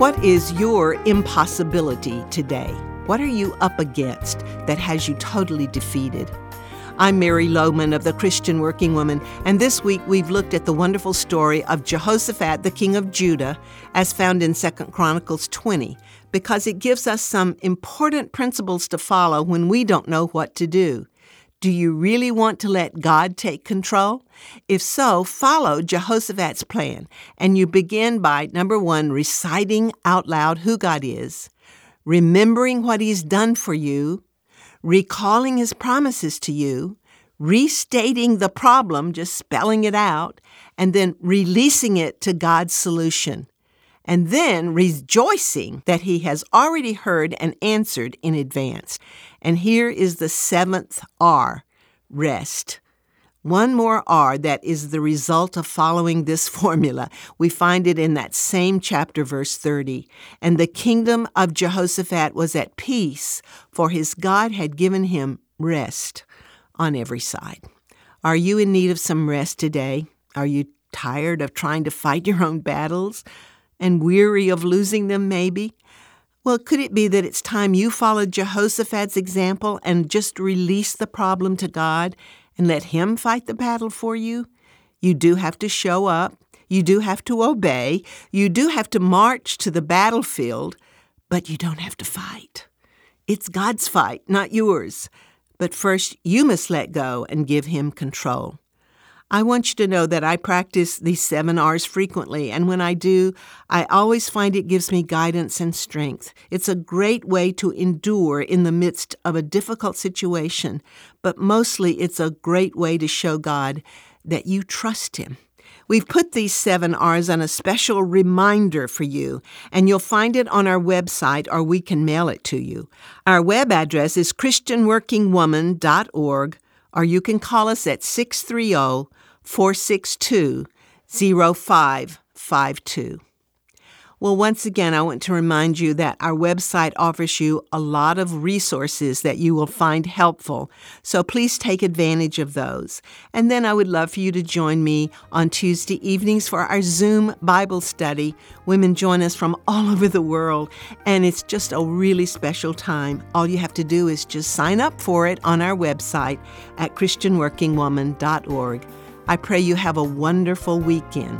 What is your impossibility today? What are you up against that has you totally defeated? I'm Mary Lowman of the Christian Working Woman, and this week we've looked at the wonderful story of Jehoshaphat, the king of Judah, as found in 2 Chronicles 20, because it gives us some important principles to follow when we don't know what to do. Do you really want to let God take control? If so, follow Jehoshaphat's plan, and you begin by number one, reciting out loud who God is, remembering what He's done for you, recalling His promises to you, restating the problem, just spelling it out, and then releasing it to God's solution and then rejoicing that he has already heard and answered in advance. And here is the seventh R rest. One more R that is the result of following this formula. We find it in that same chapter, verse 30. And the kingdom of Jehoshaphat was at peace, for his God had given him rest on every side. Are you in need of some rest today? Are you tired of trying to fight your own battles? And weary of losing them, maybe? Well, could it be that it's time you followed Jehoshaphat's example and just release the problem to God and let Him fight the battle for you? You do have to show up. You do have to obey. You do have to march to the battlefield, but you don't have to fight. It's God's fight, not yours. But first, you must let go and give Him control. I want you to know that I practice these seven R's frequently, and when I do, I always find it gives me guidance and strength. It's a great way to endure in the midst of a difficult situation, but mostly it's a great way to show God that you trust Him. We've put these seven R's on a special reminder for you, and you'll find it on our website or we can mail it to you. Our web address is ChristianWorkingWoman.org, or you can call us at 630 462 0552. Well, once again, I want to remind you that our website offers you a lot of resources that you will find helpful. So please take advantage of those. And then I would love for you to join me on Tuesday evenings for our Zoom Bible study. Women join us from all over the world, and it's just a really special time. All you have to do is just sign up for it on our website at ChristianWorkingWoman.org. I pray you have a wonderful weekend.